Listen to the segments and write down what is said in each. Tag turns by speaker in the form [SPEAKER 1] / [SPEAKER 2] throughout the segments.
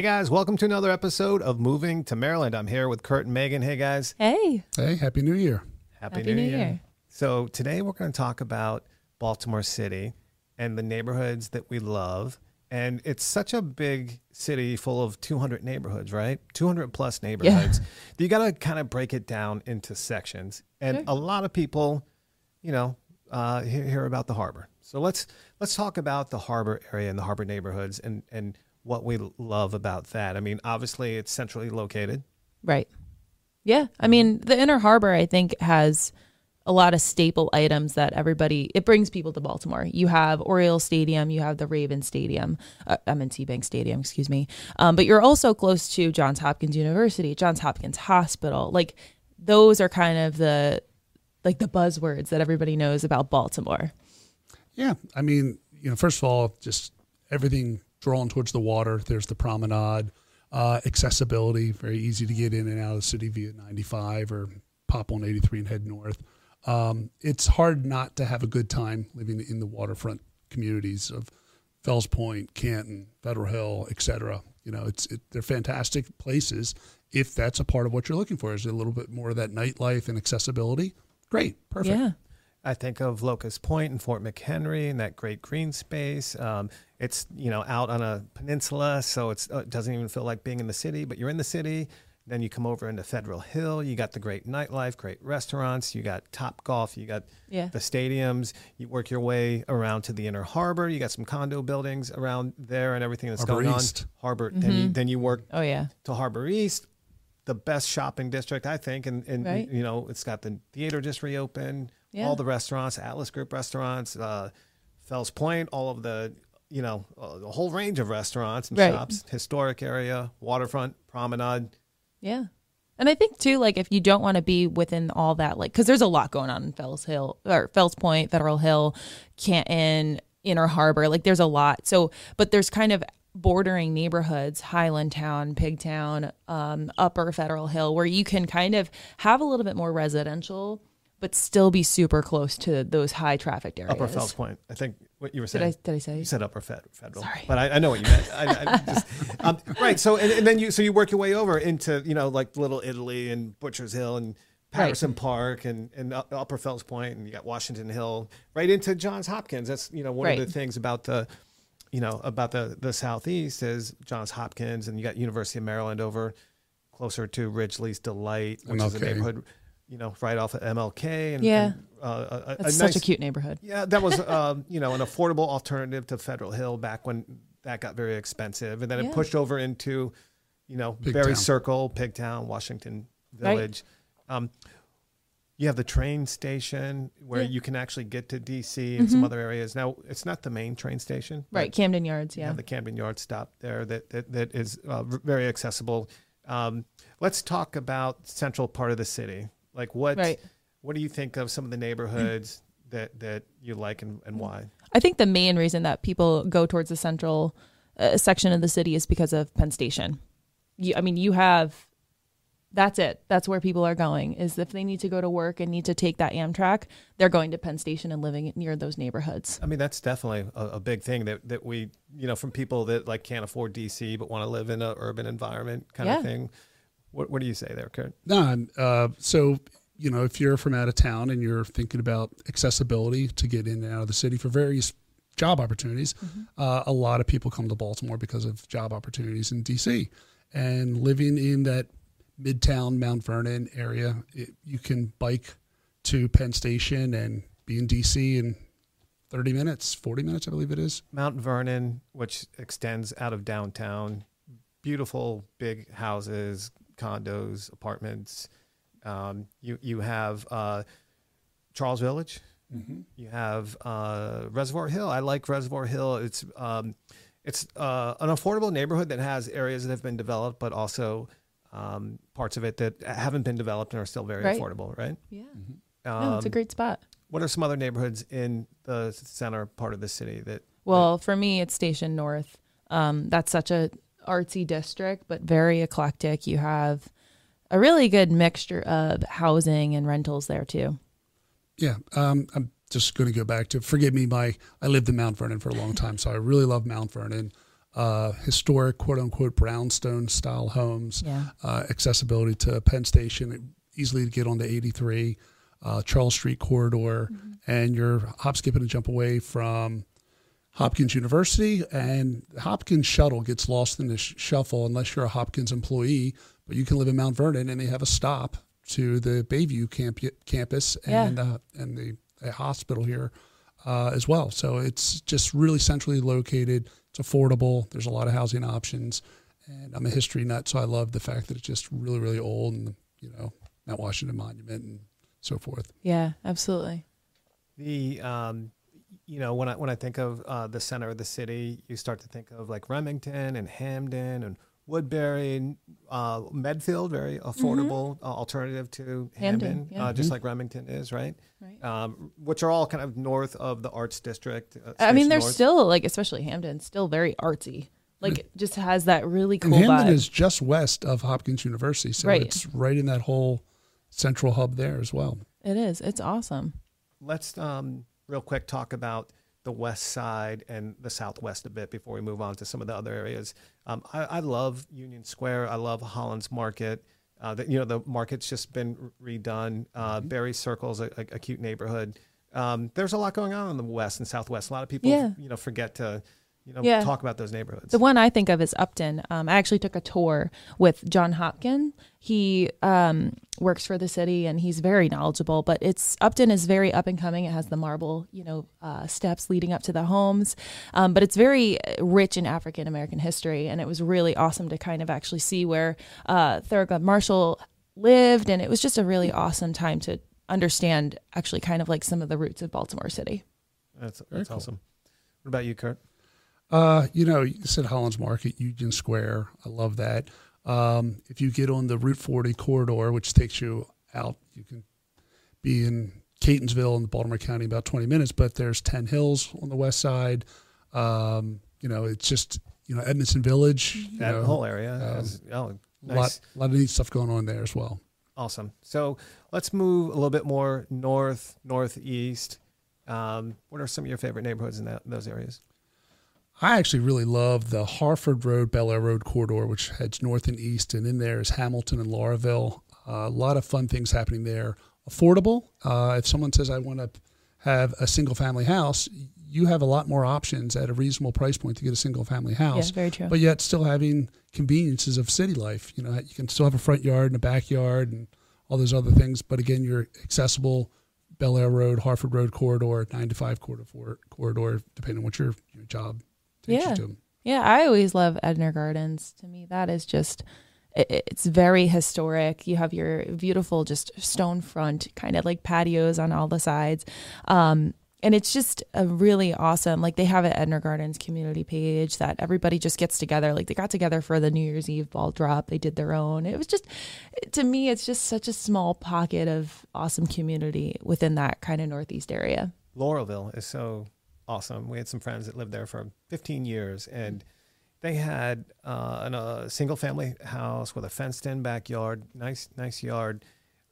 [SPEAKER 1] Hey guys, welcome to another episode of Moving to Maryland. I'm here with Kurt and Megan. Hey guys,
[SPEAKER 2] Hey,
[SPEAKER 3] Hey, Happy New Year.
[SPEAKER 1] happy,
[SPEAKER 2] Happy New Year.
[SPEAKER 1] So today we're going to talk about Baltimore City and the neighborhoods that we love. And it's such a big city full of 200 neighborhoods, right? 200 plus neighborhoods. You got to kind of break it down into sections. And
[SPEAKER 2] Sure.
[SPEAKER 1] a lot of people, you know, uh, hear, hear about the harbor. So let's let's talk about the harbor area and the harbor neighborhoods and and what we love about that. I mean, obviously it's centrally located.
[SPEAKER 2] right. Yeah. I mean, the Inner Harbor, I think, has a lot of staple items that everybody, it brings people to Baltimore. You have Oriole Stadium, you have the Raven Stadium, uh, M&T Bank Stadium, excuse me. Um, but you're also close to Johns Hopkins University, Johns Hopkins Hospital. Like, those are kind of the, like the buzzwords that everybody knows about Baltimore.
[SPEAKER 3] Yeah. I mean, you know, first of all, just everything drawn towards the water. There's the promenade, uh, accessibility, very easy to get in and out of the city via 95 or pop on 83 and head north. Um, it's hard not to have a good time living in the waterfront communities of Fells Point, Canton, Federal Hill, etc. You know, it's it, they're fantastic places if that's a part of what you're looking for. Is a little bit more of that nightlife and accessibility? Great, perfect.
[SPEAKER 2] Yeah.
[SPEAKER 1] I think of Locust Point and Fort McHenry and that great green space. Um, it's you know out on a peninsula, so it's, uh, it doesn't even feel like being in the city, but you're in the city. Then you come over into Federal Hill. You got the great nightlife, great restaurants. You got Top Golf. You got
[SPEAKER 2] Yeah.
[SPEAKER 1] the stadiums. You work your way around to the Inner Harbor. You got some condo buildings around there and everything that's
[SPEAKER 3] Harbor
[SPEAKER 1] going
[SPEAKER 3] East.
[SPEAKER 1] on. Harbor. Then you then you work
[SPEAKER 2] Oh, yeah.
[SPEAKER 1] to Harbor East, the best shopping district, I think. And, and
[SPEAKER 2] Right.
[SPEAKER 1] you know, it's got the theater just reopened,
[SPEAKER 2] Yeah.
[SPEAKER 1] all the restaurants, Atlas Group restaurants, uh, Fells Point, all of the, you know, uh, the whole range of restaurants and
[SPEAKER 2] Right.
[SPEAKER 1] shops, historic area, waterfront, promenade.
[SPEAKER 2] Yeah. And I think too, like if you don't want to be within all that, like because there's a lot going on in Fells Hill or Fells Point, Federal Hill, Canton, Inner Harbor, like there's a lot. So, but there's kind of bordering neighborhoods, Highlandtown, Pigtown, um, Upper Federal Hill, where you can kind of have a little bit more residential, but still be super close to those high trafficked areas.
[SPEAKER 1] Upper Fells Point. I think what you were
[SPEAKER 2] Did
[SPEAKER 1] saying.
[SPEAKER 2] I did I say?
[SPEAKER 1] You said upper fed, federal,
[SPEAKER 2] Sorry.
[SPEAKER 1] but I, I know what you meant. I, I just, um, right. So and, and then you so you work your way over into you know like Little Italy and Butchers Hill and Patterson Park and and Upper Fells Point and you got Washington Hill right into Johns Hopkins. That's you know one
[SPEAKER 2] Right.
[SPEAKER 1] of the things about the you know about the the southeast is Johns Hopkins and you got University of Maryland over closer to Ridgely's Delight, which is a neighborhood you know right off of MLK and
[SPEAKER 2] Yeah.
[SPEAKER 1] and, uh, a, a,
[SPEAKER 2] That's
[SPEAKER 1] a
[SPEAKER 2] such
[SPEAKER 1] nice,
[SPEAKER 2] a cute neighborhood.
[SPEAKER 1] yeah, that was um, you know an affordable alternative to Federal Hill back when that got very expensive, and then
[SPEAKER 2] Yeah.
[SPEAKER 1] it pushed over into you know
[SPEAKER 3] Pigtown.
[SPEAKER 1] Barre Circle, Pigtown, Washington
[SPEAKER 2] Right.
[SPEAKER 1] Village. Um, you have the train station where
[SPEAKER 2] Yeah.
[SPEAKER 1] you can actually get to DC and some
[SPEAKER 2] Mhm.
[SPEAKER 1] other areas. Now it's not the main train station,
[SPEAKER 2] Right, Camden Yards.
[SPEAKER 1] you
[SPEAKER 2] Yeah.
[SPEAKER 1] have the Camden Yard stop there that that, that is uh, very accessible. Um, let's talk about central part of the city. Like what
[SPEAKER 2] Right.
[SPEAKER 1] what do you think of some of the neighborhoods that that you like and, and why?
[SPEAKER 2] I think the main reason that people go towards the central uh, section of the city is because of Penn Station. You, I mean, you have that's it. That's where people are going. Is if they need to go to work and need to take that Amtrak, they're going to Penn Station and living near those neighborhoods.
[SPEAKER 1] I mean, that's definitely a, a big thing that, that we, you know, from people that like can't afford DC but want to live in an urban environment kind
[SPEAKER 2] Yeah.
[SPEAKER 1] of thing. What, what do you say there, Kurt?
[SPEAKER 3] No, uh, so you know, if you're from out of town and you're thinking about accessibility to get in and out of the city for various job opportunities, uh, a lot of people come to Baltimore because of job opportunities in DC. And living in that Midtown Mount Vernon area, it, you can bike to Penn Station and be in DC in 30 minutes, 40 minutes, I believe it is.
[SPEAKER 1] Mount Vernon, which extends out of downtown, beautiful big houses, condos, apartments. Um, you you have uh, Charles Village. You have uh, Reservoir Hill. I like Reservoir Hill. It's um, it's uh, an affordable neighborhood that has areas that have been developed, but also um, parts of it that haven't been developed and are still very
[SPEAKER 2] Right.
[SPEAKER 1] affordable. Right?
[SPEAKER 2] Yeah.
[SPEAKER 1] Um,
[SPEAKER 2] no, it's a great spot.
[SPEAKER 1] What are some other neighborhoods in the center part of the city that?
[SPEAKER 2] Well, for me, it's Station North. Um, that's such a artsy district, but very eclectic. You have a really good mixture of housing and rentals there too.
[SPEAKER 3] Yeah, um, I'm just going to go back to forgive me. My I lived in Mount Vernon for a long time, so I really love Mount Vernon. uh, historic quote unquote brownstone style homes,
[SPEAKER 2] Yeah.
[SPEAKER 3] uh, accessibility to Penn Station, easily to get on the 83, uh, Charles Street corridor, and you're hop, skipping, and jump away from Hopkins University. And the Hopkins shuttle gets lost in the sh- shuffle unless you're a Hopkins employee, but you can live in Mount Vernon and they have a stop to the Bayview camp- campus
[SPEAKER 2] Yeah.
[SPEAKER 3] and uh, and the, the hospital here uh, as well. So it's just really centrally located. It's affordable. There's a lot of housing options, and I'm a history nut, so I love the fact that it's just really, really old, and you know, Mount Washington Monument and so forth.
[SPEAKER 2] Yeah, absolutely.
[SPEAKER 1] The um, you know when I when I think of uh, the center of the city, you start to think of like Remington and Hampden and Woodberry and uh, Medfield, very affordable uh, alternative to
[SPEAKER 2] Hampden,
[SPEAKER 1] Hampden,
[SPEAKER 2] yeah.
[SPEAKER 1] uh, just like Remington is, right?
[SPEAKER 2] Right.
[SPEAKER 1] Um, which are all kind of north of the Arts District. Uh,
[SPEAKER 2] I mean, they're
[SPEAKER 1] North.
[SPEAKER 2] still like, especially Hampden, still very artsy. Like, it just has that really
[SPEAKER 3] And
[SPEAKER 2] cool
[SPEAKER 3] Hampden
[SPEAKER 2] vibe.
[SPEAKER 3] is just west of Hopkins University, so
[SPEAKER 2] Right.
[SPEAKER 3] it's right in that whole central hub there as well.
[SPEAKER 2] it is. It's awesome.
[SPEAKER 1] Let's um, real quick talk about the west side and the southwest a bit before we move on to some of the other areas. Um, I, I love Union Square. I love Hollins Market. Uh, the, you know, the market's just been redone. Uh, Barre Circle's a, a, a cute neighborhood. Um, there's a lot going on in the west and southwest. A lot of people,
[SPEAKER 2] Yeah.
[SPEAKER 1] you know, forget to, you know,
[SPEAKER 2] Yeah.
[SPEAKER 1] talk about those neighborhoods.
[SPEAKER 2] The one I think of is Upton. Um, I actually took a tour with John Hopkin. He um, works for the city and he's very knowledgeable. But it's Upton is very up and coming. It has the marble, you know, uh, steps leading up to the homes. Um, but it's very rich in African American history, and it was really awesome to kind of actually see where uh, Thurgood Marshall lived, and it was just a really awesome time to understand actually kind of like some of the roots of Baltimore City.
[SPEAKER 1] that's
[SPEAKER 3] Very
[SPEAKER 1] that's
[SPEAKER 3] cool.
[SPEAKER 1] awesome. What about you, Kurt?
[SPEAKER 3] Uh, you know, you said Hollins Market, Union Square. I love that. Um, if you get on the Route 40 corridor, which takes you out, you can be in Catonsville in Baltimore County in about 20 minutes, but there's 10 Hills on the west side. Um, you know, it's just, you know, Edmondson Village.
[SPEAKER 1] That
[SPEAKER 3] know,
[SPEAKER 1] whole area.
[SPEAKER 3] um,
[SPEAKER 1] has, oh,
[SPEAKER 3] a
[SPEAKER 1] nice.
[SPEAKER 3] lot, lot of neat stuff going on there as well.
[SPEAKER 1] Awesome. So let's move a little bit more north, northeast. Um, what are some of your favorite neighborhoods in that, those areas?
[SPEAKER 3] I actually really love the Harford Road, Bel Air Road corridor, which heads north and east. And in there is Hamilton and Lauraville. Uh, a lot of fun things happening there. Affordable. Uh, if someone says, I want to have a single family house, you have a lot more options at a reasonable price point to get a single family house,
[SPEAKER 2] Yeah, very true.
[SPEAKER 3] but yet still having conveniences of city life. You know, you can still have a front yard and a backyard and all those other things. But again, you're accessible. Bel Air Road, Harford Road corridor, nine to five corridor, corridor, depending on what your, your job takes
[SPEAKER 2] Yeah.
[SPEAKER 3] you to.
[SPEAKER 2] Yeah, I always love Ednor Gardens. To me, that is just it's very historic. You have your beautiful just stone front, kind of like patios on all the sides. Um, and it's just a really awesome. Like they have an Ednor Gardens community page that everybody just gets together. Like they got together for the New Year's Eve ball drop. They did their own. It was just to me, it's just such a small pocket of awesome community within that kind of northeast area.
[SPEAKER 1] Lauraville is so awesome. We had some friends that lived there for 15 years, and they had uh, an, a single family house with a fenced in backyard, nice nice yard.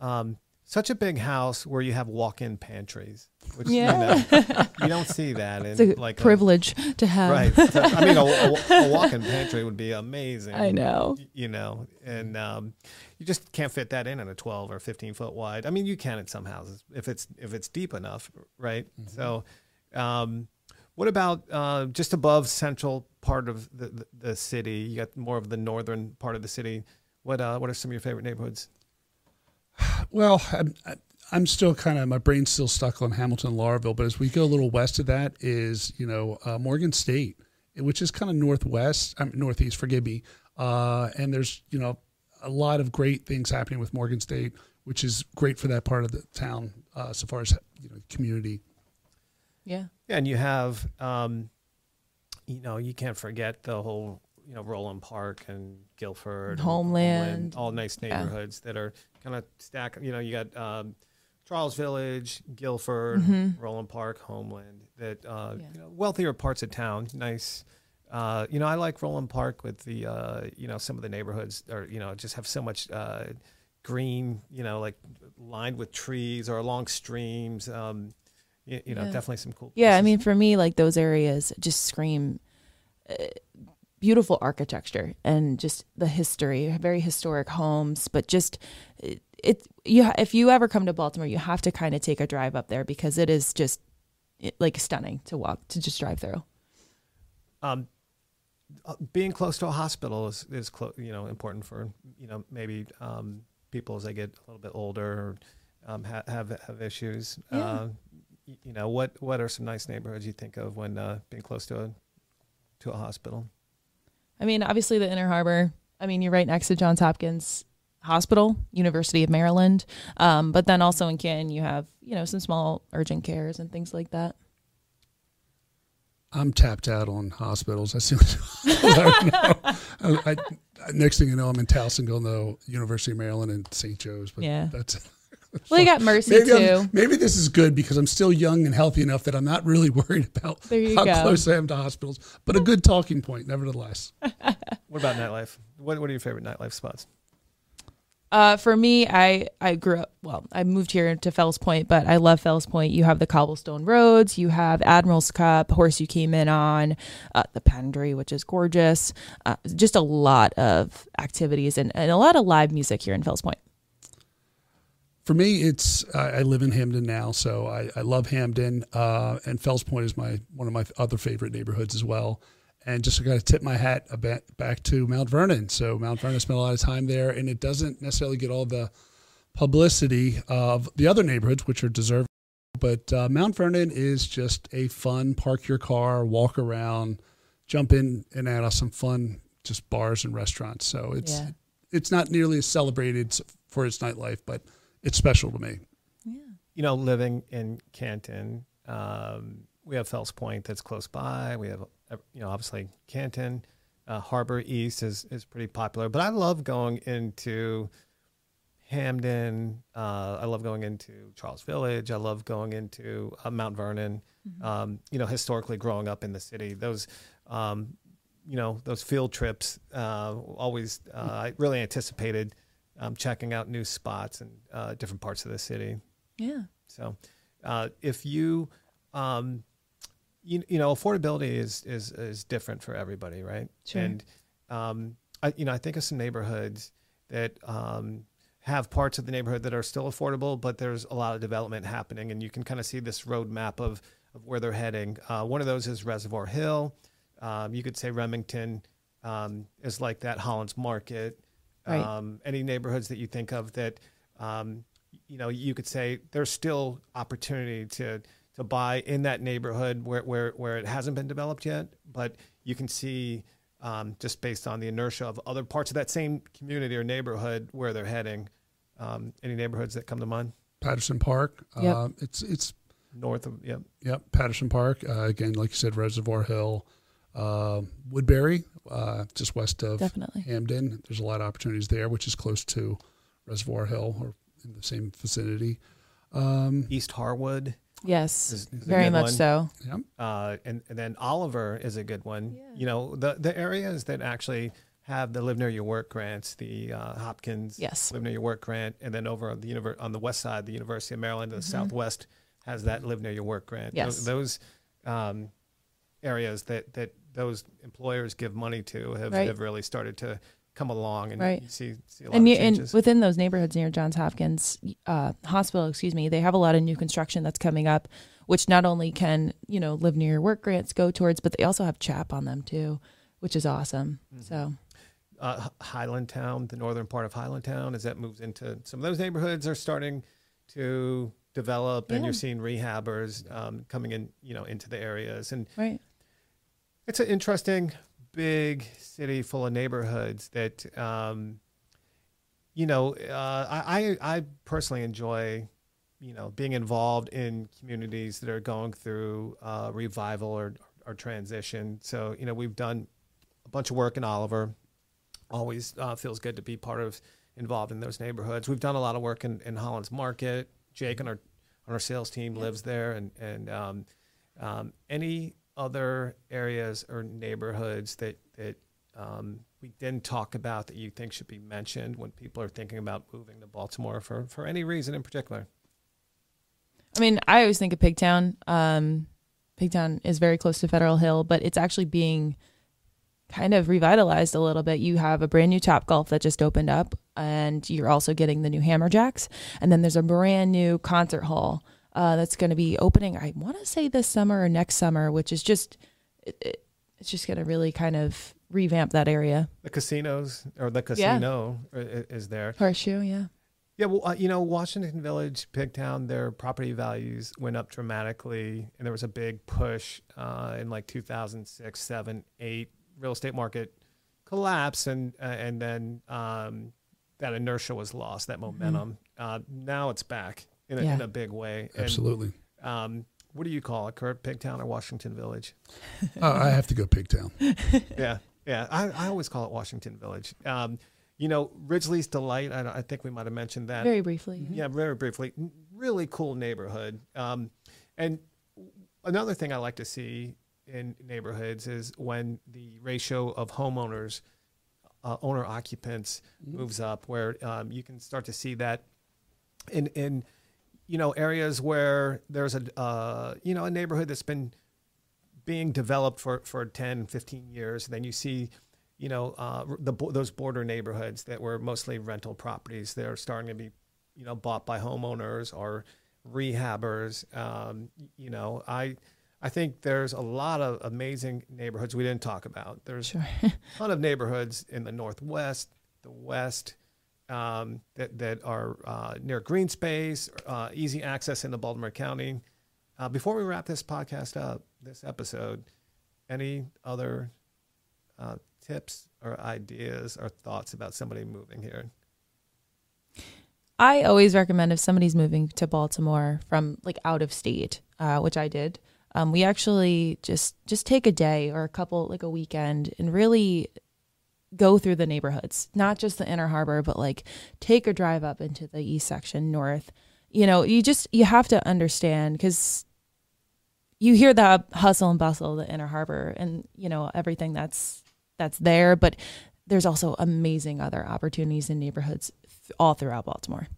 [SPEAKER 1] Um, such a big house where you have walk in pantries, which
[SPEAKER 2] Yeah.
[SPEAKER 1] you, know, you don't see that.
[SPEAKER 2] It's a
[SPEAKER 1] like
[SPEAKER 2] privilege to have.
[SPEAKER 1] right? So, I mean, a, a, a walk in pantry would be amazing.
[SPEAKER 2] I know.
[SPEAKER 1] you know, and um, you just can't fit that in in a 12 or 15 foot wide. I mean, you can in some houses if it's if it's deep enough, right? So, um, what about uh, just above central part of the, the, the city? You got more of the northern part of the city. What uh, what are some of your favorite neighborhoods?
[SPEAKER 3] Well, I'm, I'm still kind of my brain's still stuck on Hamilton Lauraville, but as we go a little west of that is you know uh, Morgan State, which is kind of northwest, I mean, northeast. Forgive me. Uh, and there's you know a lot of great things happening with Morgan State, which is great for that part of the town uh, so far as you know community.
[SPEAKER 2] Yeah.
[SPEAKER 1] Yeah, and you have, um, you know, you can't forget the whole, you know, Roland Park and Guilford, and
[SPEAKER 2] Homeland.
[SPEAKER 1] all nice
[SPEAKER 2] Yeah.
[SPEAKER 1] neighborhoods that are kind of stack. You know, you got um, Charles Village, Guilford,
[SPEAKER 2] Mhm.
[SPEAKER 1] Roland Park, Homeland. That uh,
[SPEAKER 2] Yeah.
[SPEAKER 1] you know, wealthier parts of town, nice. Uh, you know, I like Roland Park with the, uh, you know, some of the neighborhoods are, you know, just have so much uh, green, you know, like lined with trees or along streams. Um, you, you know,
[SPEAKER 2] Yeah.
[SPEAKER 1] definitely some cool.
[SPEAKER 2] Yeah, I mean, for me, like those areas just scream uh, beautiful architecture and just the history, very historic homes, but just it, it you if you ever come to Baltimore, you have to kind of take a drive up there because it is just it, like stunning to walk to just drive through.
[SPEAKER 1] Um, uh, being close to a hospital is is clo- you know important for you know maybe um, people as they get a little bit older or um, ha- have have issues.
[SPEAKER 2] Yeah.
[SPEAKER 1] Uh, you know what what are some nice neighborhoods you think of when uh, being close to a to a hospital?
[SPEAKER 2] I mean, obviously the Inner Harbor. I mean, you're right next to Johns Hopkins Hospital, University of Maryland. Um, but then also in Canton, you have you know some small urgent cares and things like that.
[SPEAKER 3] I'm tapped out on hospitals. I see. I know. I, I, next thing you know, I'm in Towson, going to University of Maryland and St. Joe's. But
[SPEAKER 2] Yeah.
[SPEAKER 3] that's
[SPEAKER 2] Well, you got Mercy
[SPEAKER 3] maybe
[SPEAKER 2] too.
[SPEAKER 3] I'm, maybe this is good because I'm still young and healthy enough that I'm not really worried about how
[SPEAKER 2] go.
[SPEAKER 3] close I am to hospitals. But a good talking point, nevertheless.
[SPEAKER 1] What about nightlife? What what are your favorite nightlife spots?
[SPEAKER 2] Uh, for me, I I grew up. Well, I moved here to Fells Point, but I love Fells Point. You have the cobblestone roads. You have Admiral's Cup, horse you came in on, uh, the Pendry, which is gorgeous. Uh, just a lot of activities and, and a lot of live music here in Fells Point.
[SPEAKER 3] For me, it's I, I live in Hampden now, so I, I love Hampden, uh, and Fells Point is my one of my other favorite neighborhoods as well. And just got to tip my hat back to Mount Vernon. So Mount Vernon spent a lot of time there, and it doesn't necessarily get all the publicity of the other neighborhoods, which are deserving. But uh, Mount Vernon is just a fun park your car, walk around, jump in and out of some fun just bars and restaurants. So it's
[SPEAKER 2] Yeah.
[SPEAKER 3] it's not nearly as celebrated for its nightlife, but it's special to me. Yeah.
[SPEAKER 1] You know, living in Canton, um, we have Fells Point that's close by. We have, uh, you know, obviously Canton, uh, Harbor East is is pretty popular. But I love going into Hampden. Uh, I love going into Charles Village. I love going into uh, Mount Vernon. Um, you know, historically growing up in the city, those. Um, you know those field trips uh, always uh, I really anticipated um, checking out new spots and uh, different parts of the city.
[SPEAKER 2] Yeah.
[SPEAKER 1] So, uh, if you, um, you, you know, affordability is, is, is different for everybody, right?
[SPEAKER 2] Sure.
[SPEAKER 1] And, um, I, you know, I think of some neighborhoods that, um, have parts of the neighborhood that are still affordable, but there's a lot of development happening and you can kind of see this roadmap of, of where they're heading. Uh, one of those is Reservoir Hill. Um, you could say Remington, um, is like that Hollins Market.
[SPEAKER 2] Right.
[SPEAKER 1] Um, any neighborhoods that you think of that, um, you know, you could say there's still opportunity to to buy in that neighborhood where where where it hasn't been developed yet, but you can see um, just based on the inertia of other parts of that same community or neighborhood where they're heading. Um, any neighborhoods that come to mind
[SPEAKER 3] Patterson Park.
[SPEAKER 2] Yep.
[SPEAKER 3] Uh, it's it's
[SPEAKER 1] north of yep.
[SPEAKER 3] yep Patterson Park uh, again, like you said, Reservoir Hill, uh, Woodberry, uh, just west of
[SPEAKER 2] Definitely.
[SPEAKER 3] Hampden. There's a lot of opportunities there, which is close to Reservoir Hill or in the same vicinity. Um,
[SPEAKER 1] East Harwood,
[SPEAKER 2] Yes.
[SPEAKER 1] Is- is
[SPEAKER 2] very much
[SPEAKER 1] one.
[SPEAKER 2] so.
[SPEAKER 3] yeah,
[SPEAKER 1] uh, and, and then Oliver is a good one.
[SPEAKER 2] Yeah.
[SPEAKER 1] You know, the the areas that actually have the live near your work grants, the uh, Hopkins
[SPEAKER 2] Yes.
[SPEAKER 1] live near your work grant, and then over on the univer- on the west side, the University of Maryland, to the
[SPEAKER 2] Mhm.
[SPEAKER 1] southwest has that live near your work grant.
[SPEAKER 2] Yes.
[SPEAKER 1] Those, those um, areas that that those employers give money to have,
[SPEAKER 2] Right.
[SPEAKER 1] have really started to come along, and
[SPEAKER 2] Right.
[SPEAKER 1] see see a lot
[SPEAKER 2] and
[SPEAKER 1] of
[SPEAKER 2] you, and within those neighborhoods near Johns Hopkins uh, Hospital, excuse me, they have a lot of new construction that's coming up, which not only can you know live near your work grants go towards, but they also have CHAP on them too, which is awesome.
[SPEAKER 1] Mm-hmm.
[SPEAKER 2] So
[SPEAKER 1] uh, Highlandtown, the northern part of Highlandtown, as that moves into some of those neighborhoods are starting to develop, and you're seeing rehabbers um, coming in, you know, into the areas, and
[SPEAKER 2] right,
[SPEAKER 1] it's an interesting big city full of neighborhoods that, um, you know, uh, I I personally enjoy. You know, being involved in communities that are going through uh, revival or, or transition. So, you know, we've done a bunch of work in Oliver, always uh, feels good to be part of involved in those neighborhoods. We've done a lot of work in, in Hollins Market. Jake on our on our sales team lives there, and and um, um, any other areas or neighborhoods that that um, we didn't talk about that you think should be mentioned when people are thinking about moving to Baltimore for for any reason in particular.
[SPEAKER 2] I mean, I always think of Pigtown. Um, Pigtown is very close to Federal Hill, but it's actually being kind of revitalized a little bit. You have a brand new Top Golf that just opened up, and you're also getting the new Hammerjacks, and then there's a brand new concert hall uh, that's going to be opening. I want to say this summer or next summer, which is just it, it, it's just going to really kind of revamp that area.
[SPEAKER 1] The casinos or the casino yeah. is there.
[SPEAKER 2] Horseshoe, yeah.
[SPEAKER 1] Yeah, well, uh, you know, Washington Village, Pigtown, their property values went up dramatically, and there was a big push uh, in like 2006, 7, 8. Real estate market collapse, and uh, and then um, that inertia was lost, that mm-hmm. momentum. Mm-hmm. now it's back in a, yeah. in a big way.
[SPEAKER 3] Absolutely.
[SPEAKER 1] And, um, what do you call it, Kurt? Pigtown or Washington Village?
[SPEAKER 3] Uh, I have to go Pigtown.
[SPEAKER 1] yeah, yeah. I, I always call it Washington Village. Um, you know, Ridgely's Delight. I, I think we might have mentioned that
[SPEAKER 2] very briefly.
[SPEAKER 1] Mm-hmm. Yeah, very briefly. Really cool neighborhood. Um, and another thing I like to see in neighborhoods is when the ratio of homeowners, uh, owner occupants, mm-hmm. moves up, where um, you can start to see that in in you know areas where there's a uh, you know a neighborhood that's been being developed for for 10 15 years and then you see you know, uh, the those border neighborhoods that were mostly rental properties, they're starting to be, you know, bought by homeowners or rehabbers. Um, you know, I I think there's a lot of amazing neighborhoods we didn't talk about. There's sure. a ton of neighborhoods in the northwest, the west. Um, that that are uh, near green space, uh, easy access into Baltimore County. Uh, before we wrap this podcast up, this episode, any other uh, tips or ideas or thoughts about somebody moving here?
[SPEAKER 2] I always recommend if somebody's moving to Baltimore from like out of state, uh, which I did. Um, we actually just just take a day or a couple like a weekend and really go through the neighborhoods, not just the inner harbor, but like take a drive up into the east section, north. You know, you just you have to understand because you hear the hustle and bustle of the inner harbor and you know everything that's that's there, but there's also amazing other opportunities in neighborhoods all throughout Baltimore.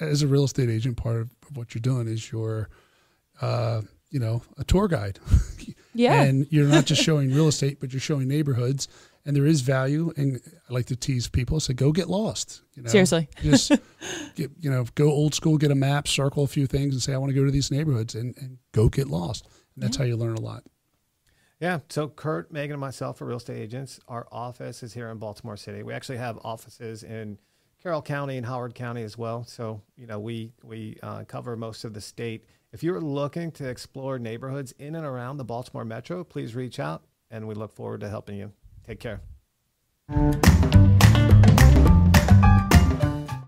[SPEAKER 3] As a real estate agent, part of what you're doing is you're, uh, you know, a tour guide.
[SPEAKER 2] yeah.
[SPEAKER 3] And you're not just showing real estate, but you're showing neighborhoods, and there is value. And I like to tease people, say, go get lost.
[SPEAKER 2] You know? Seriously.
[SPEAKER 3] just, get, you know, go old school, get a map, circle a few things, and say, I want to go to these neighborhoods, and, and go get lost. And that's yeah. how you learn a lot.
[SPEAKER 1] Yeah. So Kurt, Megan, and myself are real estate agents. Our office is here in Baltimore City. We actually have offices in Carroll County and Howard County as well. So you know we we uh, cover most of the state. If you're looking to explore neighborhoods in and around the Baltimore Metro, please reach out, and we look forward to helping you. Take care.